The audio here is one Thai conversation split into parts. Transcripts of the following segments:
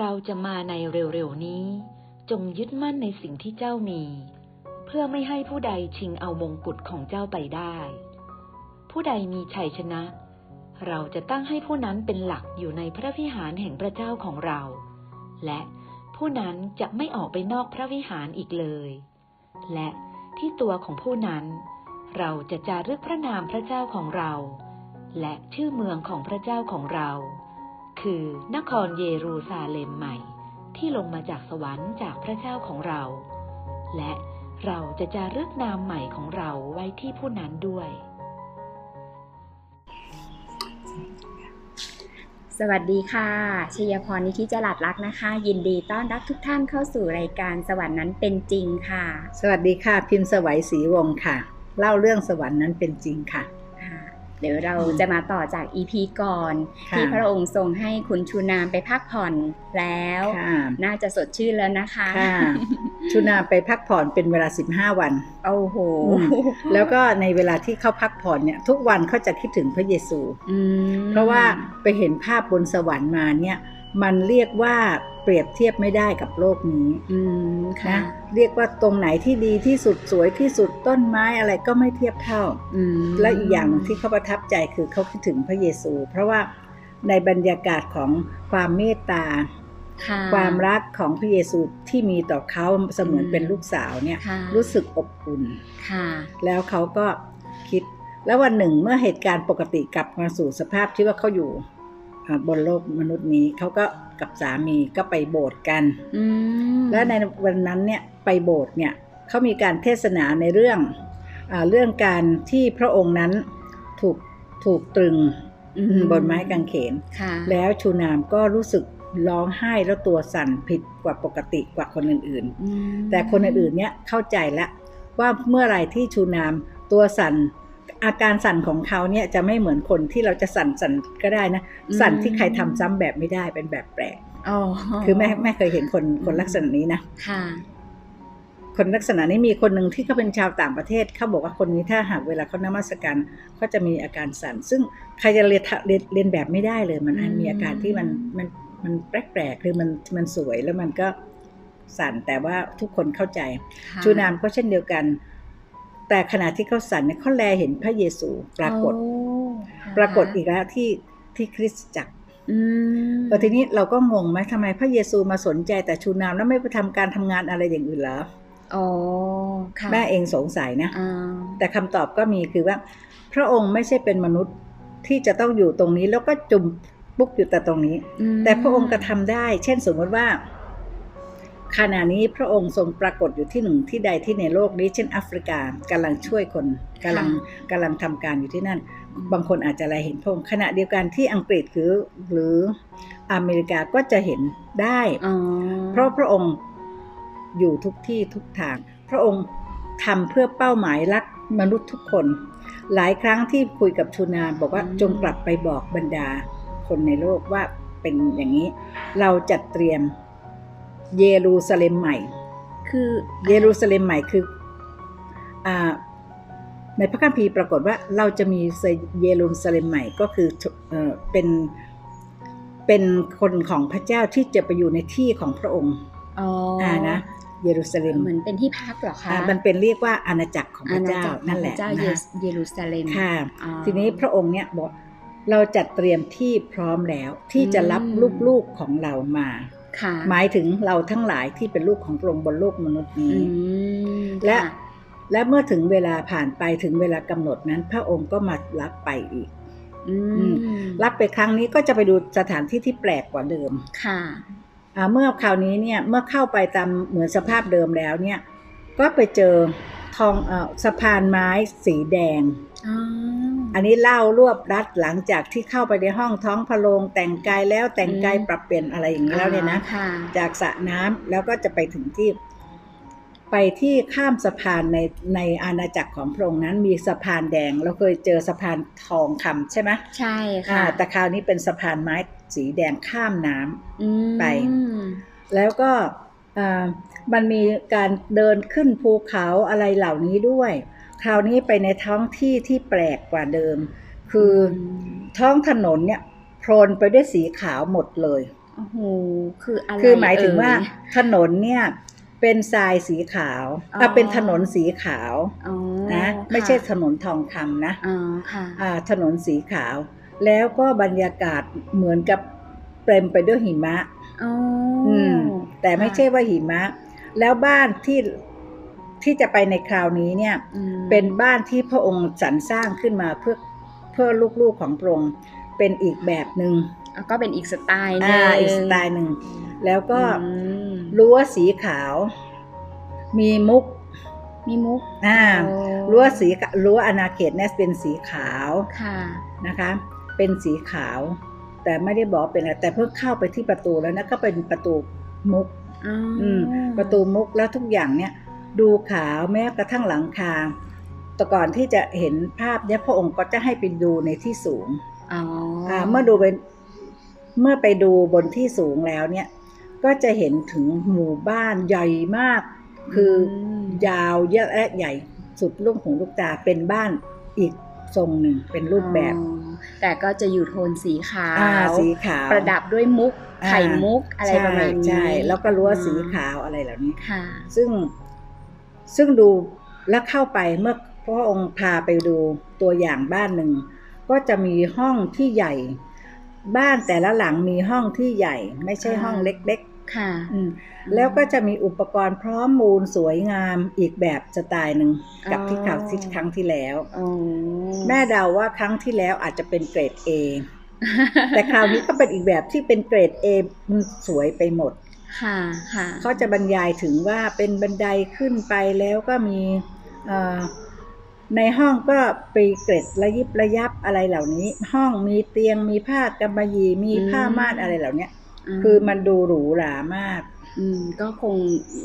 เราจะมาในเร็วๆนี้ จงยึดมั่นในสิ่งที่เจ้ามี เพื่อไม่ให้ผู้ใดชิงเอามงกุฎของเจ้าไปได้ ผู้ใดมีชัยชนะ เราจะตั้งให้ผู้นั้นเป็นหลักอยู่ในพระวิหารแห่งพระเจ้าของเรา และผู้นั้นจะไม่ออกไปนอกพระวิหารอีกเลย และที่ตัวของผู้นั้น เราจะจารึกพระนามพระเจ้าของเรา และชื่อเมืองของพระเจ้าของเรา คือนครเยรูซาเล็มใหม่ที่ลงมาจากสวรรค์จากพระเจ้าของเรา และเราจะจารึกนามใหม่ของเราไว้ที่ผู้นั้นด้วย สวัสดีค่ะชยพรนิธิจรัสรักนะคะ ยินดีต้อนรับทุกท่านเข้าสู่รายการสวรรค์นั้นเป็นจริงค่ะ สวัสดีค่ะ พิมพ์สวัยศรีวงศ์ค่ะ เล่าเรื่องสวรรค์นั้นเป็นจริงค่ะค่ะ เดี๋ยวเราจะมาต่อจาก EP ก่อนค่ะที่พระองค์ทรงให้คุณชูนามไปพักผ่อนแล้วค่ะน่าจะสดชื่นแล้วนะคะค่ะชุนาไปพักผ่อนเป็นเวลา 15 วันโอ้โหอืมแล้วก็ในเวลาที่เขาพักผ่อนเนี่ย ทุกวันเขาจะคิดถึงพระเยซูอืมเพราะว่าไปเห็นภาพบนสวรรค์มาเนี่ย มันเรียกว่าเปรียบเทียบไม่ได้กับโลกนี้อืมค่ะนะเรียกว่าตรงไหนที่ดีที่สุดสวยที่สุดต้นไม้อะไรก็ไม่เทียบเท่าอืมและอีกอย่างหนึ่งที่เขาประทับใจคือเขาคิดถึงพระเยซู เพราะว่าในบรรยากาศของความเมตตาค่ะความรักของพระเยซูที่มีต่อเขาเสมือนอืมเป็นลูกสาวเนี่ยค่ะรู้สึกอบอุ่นค่ะแล้วเขาก็คิดแล้ววันหนึ่งเมื่อเหตุการณ์ปกติกลับมาสู่สภาพที่ว่าเขาอยู่อ่า บนโลกมนุษย์นี้เขาก็กับสามีก็ไปโบสถ์กันอืมและในวันนั้นเนี่ยไปโบสถ์เนี่ยเขามีการเทศนาในเรื่องอาเรื่องการที่พระองค์นั้นถูกถูกตรึงอืบนไม้กางเขนค่ะแล้วชูนามก็รู้สึกร้องไห้แล้วตัวสั่นผิดกว่าปกติกว่าคนอื่นอืมๆแต่คนอื่นๆเนี่ยเข้าใจแล้วว่าเมื่อไหรที่ชูนามตัวสั่น อาการสั่นของเขาเนี่ยจะไม่เหมือนคนที่เราจะสั่นสั่นก็ได้นะ สั่นที่ใครทำซ้ำแบบไม่ได้เป็นแบบแปลกอ๋อคือแม่แม่เคยเห็นคนคนลักษณะนี้นะค่ะ คนลักษณะนี้มีคนหนึ่งที่เขาเป็นชาวต่างประเทศเขาบอกว่าคนนี้ถ้าหากเวลาเขานมัสการเขาจะมีอาการสั่น ซึ่งใครจะเรียนทะเรียนเรียนแบบไม่ได้เลย มันอืมมีอาการที่มันมันมันแปลกๆคือมันมันสวยแล้วมันก็สั่นแต่ว่าทุกคนเข้าใจค่ะชูนามก็เช่นเดียวกัน แต่ขณะที่เขาสั่นเนี่ยเขาแลเห็นพระเยซูปรากฏโอ้ค่ะปรากฏอีกแล้วที่ที่คริสตจักรอืมเออทีนี้เราก็งงไหมทำไมพระเยซูมาสนใจแต่ชูนามแล้วไม่ไปทำการทำงานอะไรอย่างอื่นเหรออ๋อค่ะแม่เองสงสัยนะอ่าแต่คำตอบก็มีคือว่า พระองค์ไม่ใช่เป็นมนุษย์ที่จะต้องอยู่ตรงนี้แล้วก็จุ่มปุ๊กอยู่แต่ตรงนี้อืมแต่พระองค์กระทำได้ เช่นสมมติว่า ขณะนี้พระองค์ทรงปรากฏอยู่ที่หนึ่งที่ใดที่ในโลกนี้ เช่นแอฟริกากำลังช่วยคนกำลังกำลังทำการอยู่ที่นั่น บางคนอาจจะอะไรเห็นพระองค์ขณะเดียวกันที่อังกฤษหรือหรืออเมริกาก็จะเห็นได้อ๋อเพราะพระองค์อยู่ทุกที่ทุกทาง พระองค์ทำเพื่อเป้าหมายรักมนุษย์ทุกคน หลายครั้งที่คุยกับชูนาบอกว่าจงกลับไปบอกบรรดาคนในโลกว่าเป็นอย่างนี้ เราจัดเตรียม เยรูซาเล็มใหม่ คือเยรูซาเล็มใหม่คืออ่าในพระคัมภีร์ปรากฏว่าเราจะมีเยรูซาเล็มใหม่ก็คือเออเป็นเป็นคนของพระเจ้าที่จะไปอยู่ในที่ของพระองค์อ๋อออ่านะเยรูซาเล็มเหมือนเป็นที่พักเหรอคะอ่ามันเป็นเรียกว่าอาณาจักรของพอาระณาเจ้าจักรของนั่นแหพละระเจ้านะเยคะเยรูซาเล็มค่ะอ๋อทีนี้พระองค์เนี่ยบอกเราจัดเตรียมที่พร้อมแล้วที่จะรับอืมลูกๆของเรามาค่ะ หมายถึงเราทั้งหลายที่เป็นลูกของพระองค์บนโลกมนุษย์นี้อืมและค่และเมื่อถึงเวลาผ่านไปถึงเวลากำหนดนั้น พระองค์ก็มารับไปอีกอือืมรับไปครั้งนี้ก็จะไปดูสถานที่ที่แปลกกว่าเดิมค่ะอ่าเมื่อคราวนี้เนี่ยเมื่อเข้าไปตามเหมือนสภาพเดิมแล้วเนี่ย ก็ไปเจอทองเอ่อสะพานไม้สีแดง อ๋ออันนี้เล่ารวบรัดหลังจากที่เข้าไปในห้องท้องพระโรงแต่งกายแล้วแต่งกายปรับเปลี่ยนอะไรอย่างนี้แล้วเนี่ยนะอ่าค่ะจากสระน้ำแล้วก็จะไปถึงที่ ไปที่ข้ามสะพานในในอาณาจักรของพระองค์นั้นมีสะพานแดง เราเคยเจอสะพานทองคำใช่ไหมใช่อ่าค่ะแต่คราวนี้เป็นสะพานไม้สีแดงข้ามน้ำอืมไป แล้วก็อ่ามันมีการเดินขึ้นภูเขาอะไรเหล่านี้ด้วย คราวนี้ไปในท้องที่ที่แปลกกว่าเดิม คืออท้องถนนเนี่ยโพรนไปด้วยสีขาวหมดเลยอโอ้โหคืออะไรคือหมายถึงว่าเอ่ยถนนเนี่ยเป็นทรายสีขาวอ๋ออะเป็นถนนสีขาวอ๋อนะไม่ใช่ถนนทองคำนะอ๋อค่ะอ่าถนนสีขาว แล้วก็บรรยากาศเหมือนกับเต็มไปด้วยหิมะอ๋อออืมแต่ไม่ใช่ว่าหิมะ แล้วบ้านที่ ที่จะไปในคราวนี้เนี่ยอืมเป็นบ้านที่พระองค์สรรสร้างขึ้นมาเพื่อเพื่อลูกๆของพระองค์เป็นอีกแบบหนึ่งอะก็เป็นอีกสไตล์หนึอ่างอีกสไตล์หนึ่งแล้วก็อืมรั้วสีขาว มีมุกมีมุกอ่าโอ้รั้วสีขาวรั้วอาณาเขตเนี่ยเป็นสีขาวค่ะนะคะ เป็นสีขาว แต่ไม่ได้บอกเป็นอะไรแต่เพิ่งเข้าไปที่ประตูแล้วนะก็เป็นประตูมุกอ๋อออืมประตูมุกแล้วทุกอย่างเนี่ย ดูขาวแม้กระทั่งหลังคาแต่ก่อนที่จะเห็นภาพเนี่ยพระองค์ก็จะให้ไปดูในที่สูงอ๋อออ่าเมื่อดูเป็นเมื่อไปดูบนที่สูงแล้วเนี่ย ก็จะเห็นถึงหมู่บ้านใหญ่มาก คืออมยาวเยอะและใหญ่สุดลูกหูลูกตาเป็นบ้านอีกทรงหนึ่งเป็นรูปแบบอ๋อแต่ก็จะอยู่โทนสีขาวอ่าสีขาว ประดับด้วยมุกอ่าไข่มุกอะไรประมาณนี้ใช่ใช่แล้วก็รั้วอืมสีขาวอะไรเหล่านี้ค่ะซึ่ง ซึ่งดูแล้วเข้าไปเมื่อพระองค์พาไปดูตัวอย่างบ้านหนึ่ง ก็จะมีห้องที่ใหญ่ บ้านแต่ละหลังมีห้องที่ใหญ่ ไม่ใช่อ่าห้องเล็กค่ะๆอืมแล้วก็จะมีอุปกรณ์พร้อมมูลสวยงามอีกแบบสไตล์หนึ่งกับที่คราวที่ครั้งที่แล้วอ๋อแม่เดาว่าครั้งที่แล้วอาจจะเป็นเกรด A แต่คราวนี้ก็เป็นอีกแบบที่เป็นเกรด A มันสวยไปหมด ค่ะค่ะเขาจะบรรยายถึงว่าเป็นบันไดขึ้นไปแล้วก็มีเอ่อในห้องก็ไปเกร็ดระยิบระยับอะไรเหล่านี้ ห้องมีเตียงมีผ้ากำมะหยี่มีผ้าม่านอะไรเหล่าเนี้ยคือมันดูหรูหรามาก อืมก็คง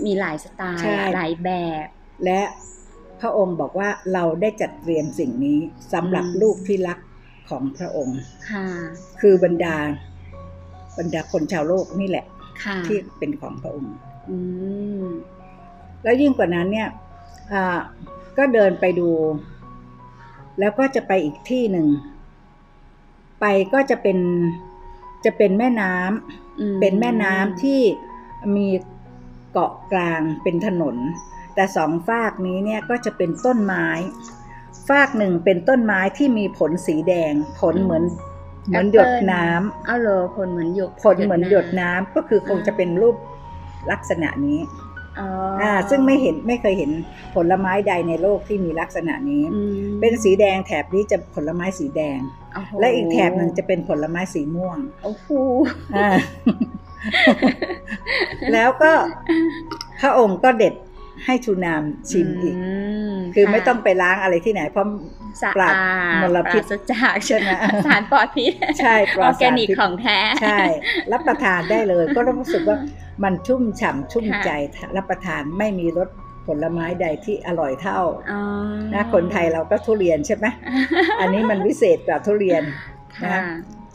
มีหลายสไตล์ใช่หลายแบบ และพระองค์บอกว่าเราได้จัดเตรียมสิ่งนี้สำหรับอืมลูกที่รักของพระองค์ ค่ะ คือบรรดา บรรดาคนชาวโลกนี่แหละค่ะ ที่เป็นของพระองค์อืมแล้วยิ่งกว่านั้นเนี่ยอ่าก็เดินไปดู แล้วก็จะไปอีกที่หนึ่ง ไปก็จะเป็นจะเป็นแม่น้ำอืมเป็นแม่น้ำที่มีเกาะกลางเป็นถนน แต่สองฝากนี้เนี่ยก็จะเป็นต้นไม้ฝากหนึ่งเป็นต้นไม้ที่มีผลสีแดง ผลเหมือน เหมือนหยดน้ำเอาเหรอผลเหมือนหยดผลเหมือนหยดน้ำก็คือคงจะเป็นรูปลักษณะนี้อ๋ออ่าซึ่งไม่เห็นไม่เคยเห็นผลไม้ใดในโลกที่มีลักษณะนี้อืมเป็นสีแดงแถบนี้จะผลไม้สีแดงโอ้โหและอีกแถบหนึ่งจะเป็นผลไม้สีม่วงโอ้โหอ่าแล้วก็พระองค์ก็เด็ด ให้ชูนามชิมอีกมคือไม่ต้องไปล้างอะไรที่ไหน เพราะสะปราอาบดมลพิษปราศจากใช่ไหมสารปลอดพิษใช่ปลอออดร์แกสารนิกพิษของแท้ใช่ รับประทานได้เลย ก็รู้สึกว่ามันชุ่มฉ่ำชุ่มค่ะใจรับประทานไม่มีรสผลไม้ใดที่อร่อยเท่าอ๋อนะคนไทยเราก็ทุเรียนใช่ไหมอันนี้มันวิเศษกว่าทุเรียนค่ะนะ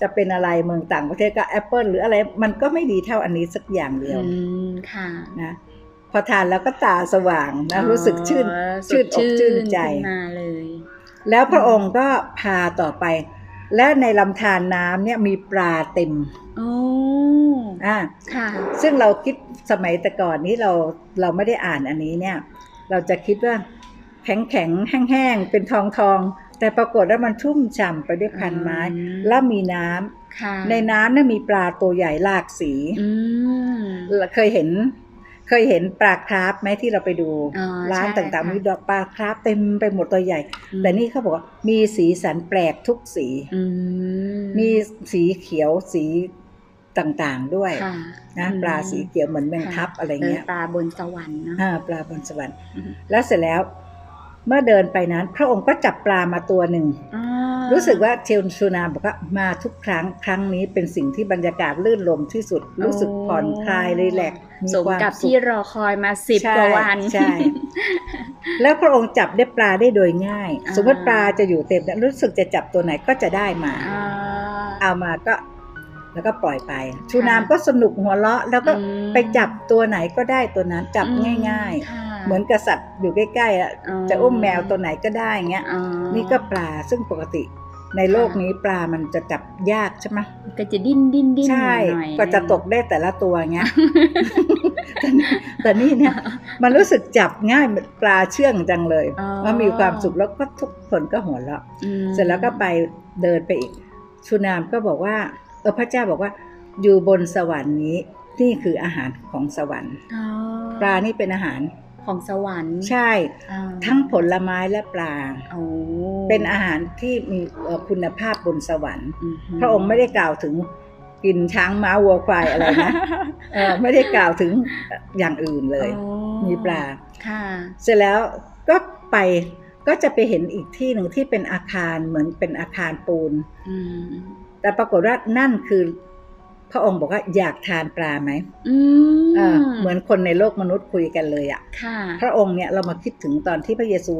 จะเป็นอะไรเมืองต่างประเทศก็แอปเปิลหรืออะไรมันก็ไม่ดีเท่าอันนี้สักอย่างเดียวอืมค่ะนะ พอทานแล้วก็ตาสว่างนะรู้สึกชื่นอ๋อชื่นอกชื่นใจขึ้นมาเลย แล้วพระองค์ก็พาต่อไป และในลำธารน้ำเนี่ยมีปลาเต็มโอ้อ่าค่ะ ซึ่งเราคิดสมัยแต่ก่อนนี้เราเราไม่ได้อ่านอันนี้เนี่ย เราจะคิดว่าแข็งแข็งๆแห้งๆเป็นทองทองๆแต่ปรากฏว่ามันชุ่มฉ่ำไปด้วยพันไม้อืมแล้วมีน้ำค่ะในน้ำเนี่ยมีปลาตัวใหญ่หลากสีอืมเคยเห็น เคยเห็นปลาคราฟไหมที่เราไปดูอ๋อร้านใช่ต่างค่ะๆมีดอกปลาคราฟเต็มไปหมดตัวใหญ่อืมแต่นี่เขาบอกว่ามีสีสันแปลกทุกสีอืมมีสีเขียวสีต่างๆด้วยค่ะนะอืมปลาสีเขียวเหมือนแมงทับอะไรเงี้ยปลาบนสวรรค์เนาะอ่าปลาบนสวรรค์อืมแล้วเสร็จแล้ว เมื่อเดินไปนั้น พระองค์ก็จับปลามาตัวหนึ่งอ่ารู้สึกว่าเชลชูนาบอกว่ามาทุกครั้งครั้งนี้เป็นสิ่งที่บรรยากาศลื่นลมที่สุด รู้สึกผ่อนคลายรีแลกซ์มีสมความกับสุที่ขรอคอยมาสิบใช่กว่าวันใช่แล้วพระองค์จับได้ปลาได้โดยง่ายอ่าสมมติปลาจะอยู่เต็มเนี่ยรู้สึกจะจับตัวไหนก็จะได้มาอ่าเอามาก็แล้วก็ปล่อยไป ชูนามก็สนุกหัวเราะ แล้วก็อืมไปจับตัวไหนก็ได้ตัวนั้นจับอืมง่ายค่ะๆ เหมือนกษัตริย์อยู่ใกล้ๆอะอ๋อจะอุ้มแมวตัวไหนก็ได้เงี้ยอ๋อนี่ก็ปลาซึ่งปกติในโลกนี้ปลามันจะจับยากใช่ไหมก็จะดิ้นดิ้นดิ้นใช่หน่อยก็จะตกได้แต่ละตัวเงี้ย แต่นี่แต่นี่เนี่ยมันรู้สึกจับง่ายเหมือนปลาเชื่องจังเลยอ๋อว่ามีความสุขแล้วก็ทุกคนก็หัวเราะอืมเสร็จแล้วก็ไปเดินไปอีกชูนามก็บอกว่าเออพระเจ้าบอกว่าอยู่บนสวรรค์นี้นี่คืออาหารของสวรรค์อ๋อปลานี่เป็นอาหาร ของสวรรค์ใช่อ่าทั้งผลไม้และปลาโอ้เป็นอาหารที่มีเอ่อคุณภาพบนสวรรค์อือหืพระองค์ไม่ได้กล่าวถึงกินช้างม้าวัวควายอะไรนะเออไม่ได้กล่าวถึงอย่างอื่นเลยโอ้มีปลาค่ะเสร็จแล้วก็ไปก็จะไปเห็นอีกที่หนึ่งที่เป็นอาคารเหมือนเป็นอาคารปูนอืมแต่ปรากฏว่านั่นคือ พระองค์บอกว่าอยากทานปลาไหมอืมเออเหมือนคนในโลกมนุษย์คุยกันเลยอะค่ะ พระองค์เนี่ยเรามาคิดถึงตอนที่พระเยซู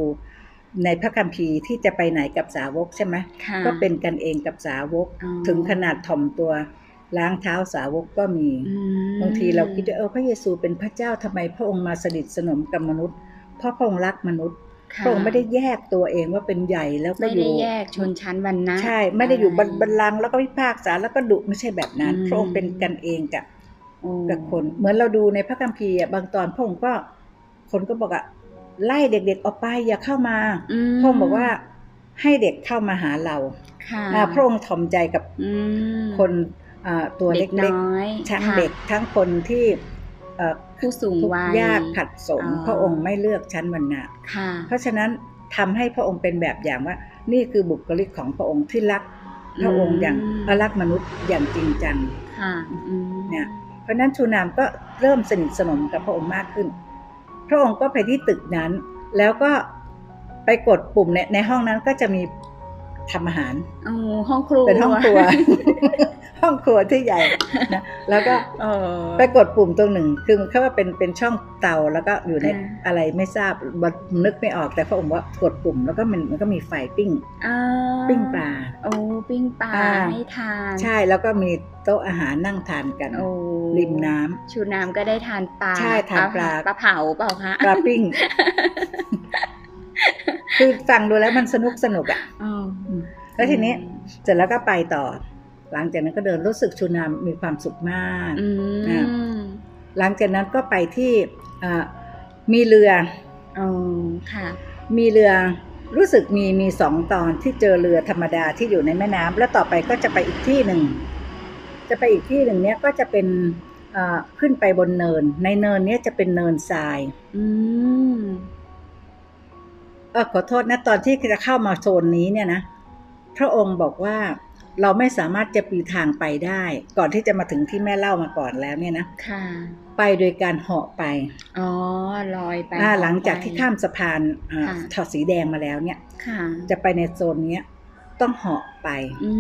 ในพระคัมภีร์ที่จะไปไหนกับสาวกใช่ไหมค่ะก็เป็นกันเองกับสาวกอ๋อถึงขนาดถ่อมตัวล้างเท้าสาวกก็มีอืมบางทีเราคิดว่าเออพระเยซูเป็นพระเจ้าทำไมพระองค์มาสนิทสนมกับมนุษย์เพราะพระองค์รักมนุษย์ค่ะ พระองค์ไม่ได้แยกตัวเองว่าเป็นใหญ่แล้วก็ไม่อได้ยู่แยกชนชั้นวรรณะใช่ ไม่ได้อยู่บนะรบัลลังก์แล้วก็พิพากษาแล้วก็ดุไม่ใช่แบบนั้นอืมพระองค์เป็นกันเองกับโอ้กับคน เหมือนเราดูในพระคัมภีร์อะบางตอนพระองค์ก็คนก็บอกอะไล่เด็กๆออกไปอย่าเข้ามาอืมพระองค์บอกว่าให้เด็กเข้ามาหาเราค่ะอ่าพระองค์ถ่อมใจกับอืมคนอ่าตัวเด็เล็กกน้อยๆทั้งค่ะเด็กทั้งคนที่เอ่อ ผู้สูงทุกข์วัยยากขัดสนอ๋อพระองค์ไม่เลือกชั้นวรรณะค่ะเพราะฉะนั้นทำให้พระองค์เป็นแบบอย่างว่า นี่คือบุคลิกของพระองค์ที่รักพระองค์อย่างรักมนุษย์อย่างจริงจังค่ะอืมเนี่ยเพราะฉะนั้นชูนามก็เริ่มสนิทสนมกับพระองค์มากขึ้น พระองค์ก็ไปที่ตึกนั้น แล้วก็ไปกดปุ่มในในห้องนั้นก็จะมี ทำอาหารโอ้ห้องครัวเป็นห้องครัว ห้องครัวที่ใหญ่นะแล้วก็เออไปกดปุ่มตรงหนึ่งคือมันเขาว่าเป็นเป็นช่องเตาแล้วก็อยู่ในอ่าอะไรไม่ทราบนึกไม่ออกแต่พระองค์ว่ากดปุ่มแล้วก็มันมันก็มีไฟปิ้งอ่าปิ้งปลาโอ้ปิ้งปลาอ่าให้ทานใช่แล้วก็มีโต๊ะอาหารนั่งทานกันโอ้ริมน้ำชูน้ำก็ได้ทานปลาใช่ทานปลาปลาเผาเปล่าคะปลาปิ้งคือฟังดูแล้วมันสนุกสนุกอะอ๋อ แล้วทีนี้เสร็จแล้วก็ไปต่อ หลังจากนั้นก็เดินรู้สึกชูนามมีความสุขมากอืมอ่าหลังจากนั้นก็ไปที่อ่ามีเรืออ๋อค่ะ มีเรือรู้สึกมีมีสองตอนที่เจอเรือธรรมดาที่อยู่ในแม่น้ำแล้วต่อไปก็จะไปอีกที่หนึ่งจะไปอีกที่หนึ่งเนี้ยก็จะเป็นอ่าขึ้นไปบนเนิน ในเนินเนี้ยจะเป็นเนินทราย อืมเออขอโทษนะ ตอนที่จะเข้ามาโซนนี้เนี่ยนะ พระองค์บอกว่าเราไม่สามารถจะปีทางไปได้ ก่อนที่จะมาถึงที่แม่เล่ามาก่อนแล้วเนี่ยนะค่ะ ไปโดยการเหาะไป อ๋อลอยไปอ่าออกหลังจากไปที่ข้ามสะพานอ่าค่ะถอดสีแดงมาแล้วเนี่ยค่ะ จะไปในโซนเนี้ยต้องเหาะไปอื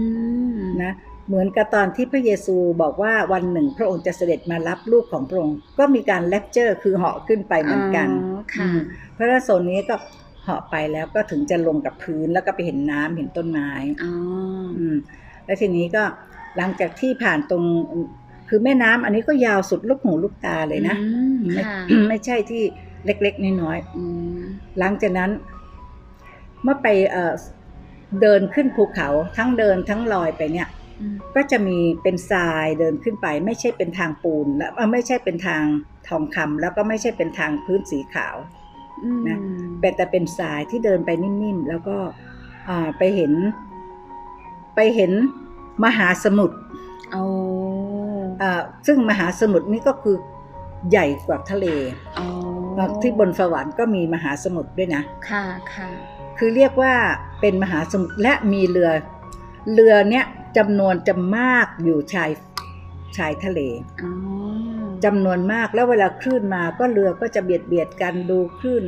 มนะเหมือนกับตอนที่พระเยซูบอกว่าวันหนึ่งพระองค์จะเสด็จมารับลูกของพระองค์ ก็มีการเลคเจอร์คือเหาะขึ้นไปเหมือนกันอ๋อค่ะอืมเพราะว่าโซนนี้ก็ เหาะไปแล้วก็ถึงจะลงกับพื้นแล้วก็ไปเห็นน้ำเห็นต้นไม้อ๋ออืมแล้วทีนี้ก็หลังจากที่ผ่านตรงคือแม่น้ำอันนี้ก็ยาวสุดลูกหูลูกตาเลยนะอืมไม่ค่ะไม่ใช่ที่เล็กๆน้อยอืมๆหลังจากนั้น เมื่อไปเอ่อเดินขึ้นภูเขาทั้งเดินทั้งลอยไปเนี่ยอืมก็จะมีเป็นทรายเดินขึ้นไป ไม่ใช่เป็นทางปูน และเอ่อไม่ใช่เป็นทางทองคำแล้วก็ไม่ใช่เป็นทางพื้นสีขาวอืม นะเป็นแต่เป็นทรายที่เดินไปนิ่มๆ แล้วก็อ่าไปเห็น ไปเห็นมหาสมุทรโอ้อ่าซึ่งมหาสมุทรนี่ก็คือใหญ่กว่าทะเลโอ้ที่บนสวรรค์ก็มีมหาสมุทรด้วยนะ ค่ะค่ะ คือเรียกว่าเป็นมหาสมุทรและมีเรือ เรือเนี้ยจำนวนจะมากอยู่ชายชายทะเลอ๋อ จำนวนมากแล้วเวลาคลื่นมาก็เรือก็จะเบียดเบียดกันดูคลื่น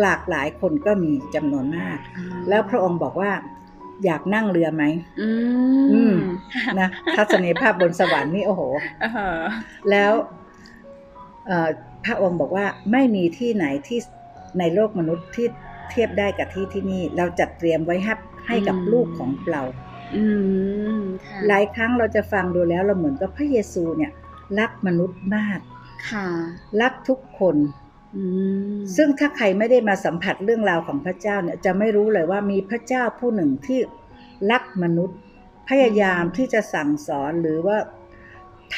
หลากหลายคนก็มีจำนวนมากอ๋อแล้วพระองค์บอกว่าอยากนั่งเรือไหมอือืมมนะทัศนียภาพบนสวรรค์นี่โอ้โหเออแล้วเอ่อพระองค์บอกว่าไม่มีที่ไหนที่ในโลกมนุษย์ที่เทียบได้กับที่ที่นี่ เราจัดเตรียมไว้ให้ให้กับลูกของเราอืมค่ะหลายครั้งเราจะฟังดูแล้วเราเหมือนกับพระเยซูเนี่ย รักมนุษย์มาก ค่ะ รักทุกคนอืมซึ่งถ้าใครไม่ได้มาสัมผัสเรื่องราวของพระเจ้าเนี่ยจะไม่รู้เลยว่ามีพระเจ้าผู้หนึ่งที่รักมนุษย์ พยายามที่จะสั่งสอนหรือว่า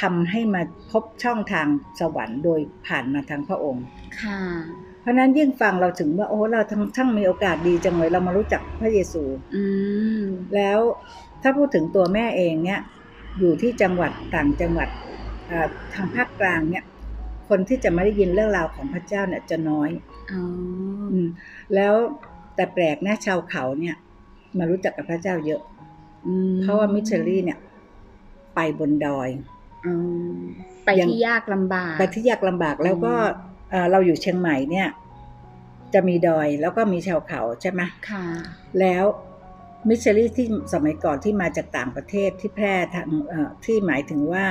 ทำให้มาพบช่องทางสวรรค์โดยผ่านมาทางพระองค์ ค่ะ เพราะฉะนั้นยิ่งฟังเราถึงว่าโอ้เราทั้งทั้งมีโอกาสดีจังเลยเรามารู้จักพระเยซู อืมแล้วถ้าพูดถึงตัวแม่เองเนี่ยอยู่ที่จังหวัดต่างจังหวัดอ่า ทางภาคกลางเนี่ยคนที่จะไม่ได้ยินเรื่องราวของพระเจ้าเนี่ยจะน้อยอ๋ออืมแล้วแต่แปลกนะชาวเขาเนี่ยมารู้จักกับพระเจ้าเยอะอืมเพราะว่ามิชลี่เนี่ย ไปบนดอยอ๋อไปยังที่ยากลำบาก ไปที่ยากลำบากแล้วก็อืมเอ่อเราอยู่เชียงใหม่เนี่ย จะมีดอยแล้วก็มีชาวเขาใช่ไหมค่ะ แล้วมิชชลี่ที่สมัยก่อนที่มาจากต่างประเทศที่แพร่ทางเอ่อที่หมายถึงว่า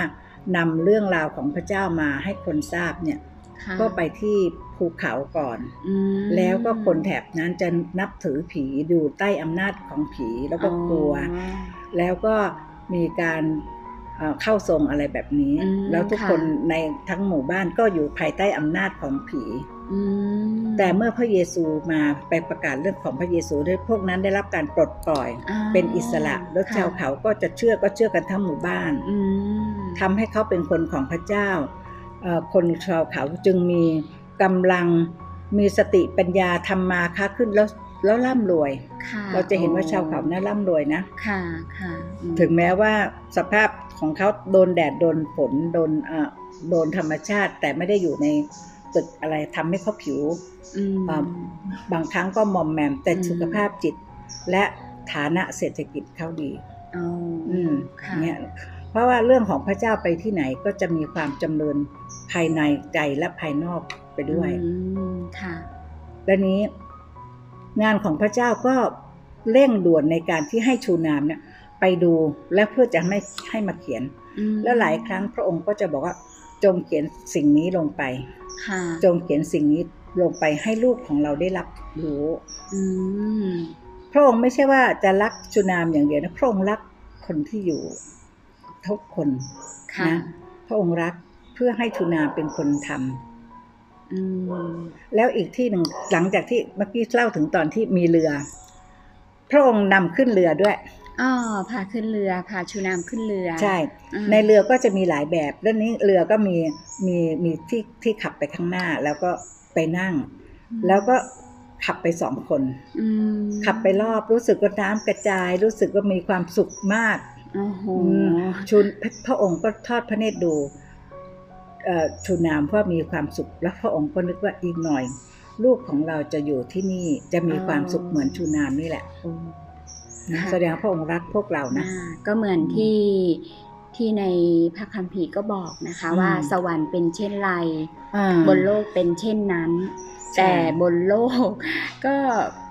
นำเรื่องราวของพระเจ้ามาให้คนทราบเนี่ยค่ะก็ไปที่ภูเขาก่อนอืมแล้วก็คนแถบนั้นจะนับถือผีอยู่ใต้อำนาจของผีแล้วก็กลัวอ๋อแล้วก็มีการเอ่อเข้าทรงอะไรแบบนี้อืมแล้วทุกค่ะคนในทั้งหมู่บ้านก็อยู่ภายใต้อำนาจของผีอืม แต่เมื่อพระเยซูมาไปประกาศเรื่องของพระเยซูด้วยพวกนั้นได้รับการปลดปล่อยอ่าเป็นอิสระแล้วค่ะชาวเขาก็จะเชื่อก็เชื่อกันทั้งหมู่บ้านอืมทำให้เขาเป็นคนของพระเจ้าเอ่อคนชาวเขาจึงมีกำลังมีสติปัญญาทำมาค้าขึ้นแล้วแล้วร่ำรวยค่ะเราจะเห็นว่าชาวเขาน่าร่ำรวยนะ ค่ะค่ะอืมถึงแม้ว่าสภาพของเขาโดนแดดโดนฝนโดนเอ่อโดนธรรมชาติแต่ไม่ได้อยู่ใน ตึกอะไรทำให้เขาผิวอืมอ่าบางครั้งก็มอมแมมแต่อืมสุขภาพจิต และฐานะเศรษฐกิจเขาดีอ๋อออืมค่ะเนี่ยเพราะว่าเรื่องของพระเจ้าไปที่ไหนก็จะมีความจำเริญภายในใจและภายนอกไปด้วยอืมค่ะและนี้งานของพระเจ้าก็เร่งด่วนในการที่ให้ชูนามเนี่ย ไปดูและเพื่อจะไม่ให้มาเขียนอืมแล้วหลายครั้งพระองค์ก็จะบอกว่าจงเขียนสิ่งนี้ลงไปค่ะ จงเขียนสิ่งนี้ลงไปให้ลูกของเราได้รับรู้อืมพระองค์ไม่ใช่ว่าจะรักชูนามอย่างเดียวนะพระองค์รักคนที่อยู่ทุกคนค่ะนะพระองค์รักเพื่อให้ชูนามเป็นคนทำอืมแล้วอีกที่หนึ่งหลังจากที่เมื่อกี้เล่าถึงตอนที่มีเรือ พระองค์นำขึ้นเรือด้วย อ๋อพาขึ้นเรือพาชูนามขึ้นเรือ ใช่อืมในเรือก็จะมีหลายแบบแล้วนี้เรือก็มีมีมีที่ที่ขับไปข้างหน้าแล้วก็ไปนั่ง แล้วก็ขับไปสองคนอืมขับไปรอบรู้สึกว่าน้ำกระจาย รู้สึกว่ามีความสุขมากโอ้โหอืมชุนพระพระองค์ก็ทอดพระเนตรดูเอ่อชูนามเพราะมีความสุข แล้วพระองค์ก็นึกว่าอีกหน่อย ลูกของเราจะอยู่ที่นี่จะมีความสุขเหมือนชูนามนี่แหละโอ้ นะค่ะแสดงว่าพระองค์รักพวกเรานะอ่าก็เหมือนที่ที่ในพระคัมภีร์ก็บอกนะคะอืมว่าสวรรค์เป็นเช่นไรอ่าบนโลกเป็นเช่นนั้นใช่แต่บนโลกก็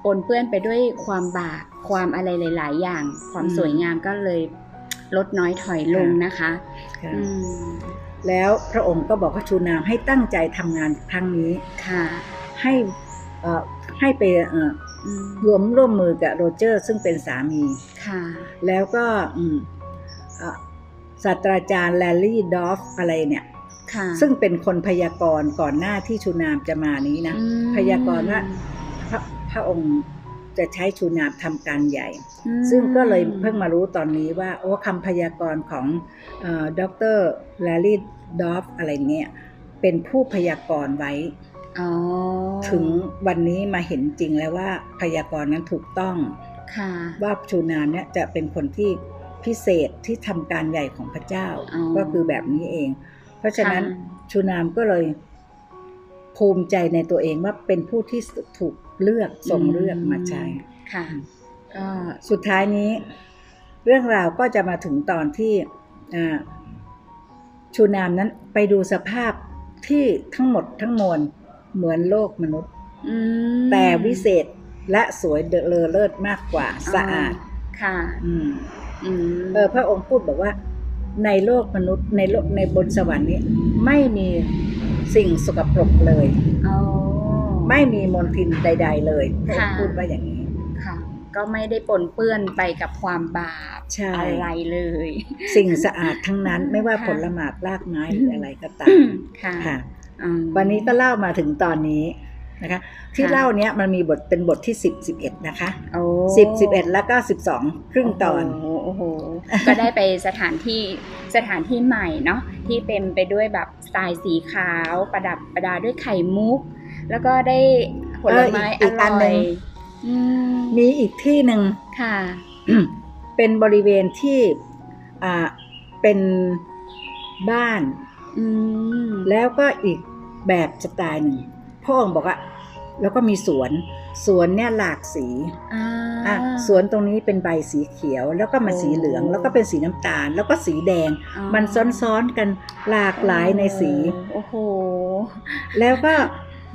ปนเปื้อนไปด้วยความบาปความอะไรหลาย ๆ อย่าง ความสวยงามก็เลยลดน้อยถอยลงนะคะค่ะอืมแล้วพระองค์ก็บอกว่าชูนามให้ตั้งใจทำงานครั้งนี้ค่ะ ให้เอ่อ ให้ไปเอ่ออืมรวมร่วมมือกับโรเจอร์ ซึ่งเป็นสามีค่ะแล้วก็อืมเอ่อศาสตราจารย์แลลี่ดอฟอะไรเนี่ยค่ะซึ่งเป็นคนพยากรณ์ก่อนหน้าที่ชูนามจะมานี้นะอืมพยากรณ์ว่าพระพระองค์จะใช้ชูนามทำการใหญ่อืมซึ่งก็เลยเพิ่งมารู้ตอนนี้ว่า โอ้คำพยากรณ์ของดรแลลี่ดอฟอะไรเนี่ยเป็นผู้พยากรณ์ไว้อ๋อ ถึงวันนี้มาเห็นจริงแล้วว่าพยากรณ์นั้นถูกต้องค่ะว่าชูนามเนี่ยจะเป็นคนที่พิเศษที่ทำการใหญ่ของพระเจ้าอ๋อก็คือแบบนี้เอง เพราะฉะนั้นค่ะชูนามก็เลยภูมิใจในตัวเองว่าเป็นผู้ที่ถูกเลือกทรงเลือกมาใช้ค่ะก็สุดท้ายนี้ เรื่องราวก็จะมาถึงตอนที่อ่าชูนามนั้นไปดูสภาพที่ทั้งหมดทั้งมวล เหมือนโลกมนุษย์อืมแต่วิเศษและสวยเดอเลอเลิศมากกว่าสะอาดค่ะอืมอืมเออพระองค์พูดบอกว่า ในโลกมนุษย์ในโลกในบนสวรรค์นี้ ไม่มีสิ่งสกปรกเลยอ๋อไม่มีมลทินใด ๆ เลยพระองค์ค่ะพูดว่าอย่างนี้ค่ะ ก็ไม่ได้ปนเปื้อนไปกับความบาปใช่อะไรเลย สิ่งสะอาดทั้งนั้นไม่ว่าค่ะผลหมากรากไม้หรืออะไรก็ตามค่ะค่ะอืม วันนี้ก็เล่ามาถึงตอนนี้นะคะ ที่ค่ะเล่าเนี้ยมันมีบทเป็นบทที่10 11นะคะโอ้10 11แล้วก็12ครึ่งตอนโโหโอ้โหก็ได้ไปสถานที่สถานที่ใหม่เนาะที่เต็มไปด้วยแบบสไตล์สีขาวประดับประดาด้วยไข่มุก แล้วก็ได้ผลไม้เอออีอกอันหนึ่ร่อยงอืมมีอีกที่หนึ่งค่ะ เป็นบริเวณที่อ่าเป็นบ้านอืมแล้วก็อีก แบบสไตล์หนึ่งพ่อองค์บอกว่าแล้วก็มีสวน สวนเนี่ยหลากสีอ่าอะสวนตรงนี้เป็นใบสีเขียว แล้วก็มาสีเหลืองโอ้แล้วก็เป็นสีน้ำตาล แล้วก็สีแดงอ๋อมันซ้อนๆกันหลากหลายในสี โอ้โห แล้วก็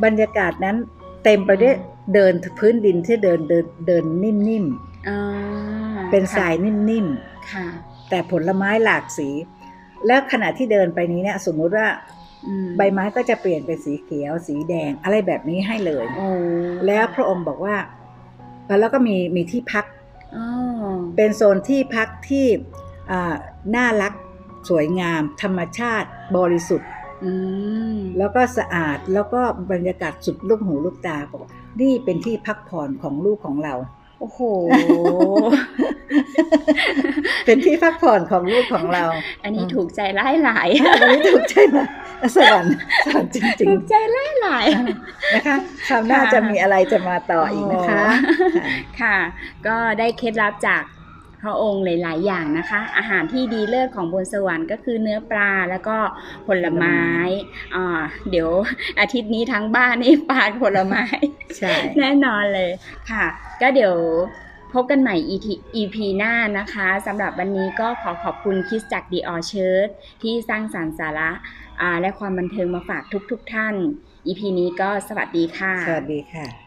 บรรยากาศนั้นเต็มไปด้วยเดินพื้นดินที่เดินเดินเดินนิ่มอ่าๆเป็นทรายนิ่มค่ะๆแต่ผลไม้หลากสี แล้วขณะที่เดินไปนี้เนี่ยสมมุติว่าอืม ใบไม้ก็จะเปลี่ยนเป็นสีเขียว สีแดงอะไรแบบนี้ให้เลยโอ้แล้วพระองค์บอกว่าเอ่อแล้วก็มีมีที่พักอ๋อเป็นโซนที่พักที่อ่าน่ารักสวยงาม ธรรมชาติบริสุทธิ์อืมแล้วก็สะอาดแล้วก็บรรยากาศสุดลูกหูลูกตาบอกว่านี่เป็นที่พักผ่อนของลูกของเรา โอ้โห เป็นที่พักผ่อนของลูกของเรา อันนี้ถูกใจไล่หลายอันนี้ถูกใจไหมสวรรค์สวรรค์จริงถูกใจไล่หลายๆนะคะคราวหน้าค่ะจะมีอะไรจะมาต่ออีกนะคะโอ้ค่ะค่ะ ก็ได้เคล็ดลับจากพ ระองค์หลาย ๆ อย่างนะคะ อาหารที่ดีเลิศของบนสวรรค์ก็คือเนื้อปลาแล้วก็ผลไม้อ่าเดี๋ยวอาทิตย์นี้ทั้งบ้านนี่ปลาผลไม้ใช่แน่นอนเลยค่ะ ก็เดี๋ยวพบกันใหม่ EP หน้านะคะสำหรับวันนี้ก็ขอขอบคุณคริสจากดีออเชิร์ที่สร้างสารรค์สาระอ่าและความบันเทิงมาฝากทุกๆทท่าน EP นี้ก็สวัสดีค่ะ สวัสดีค่ะ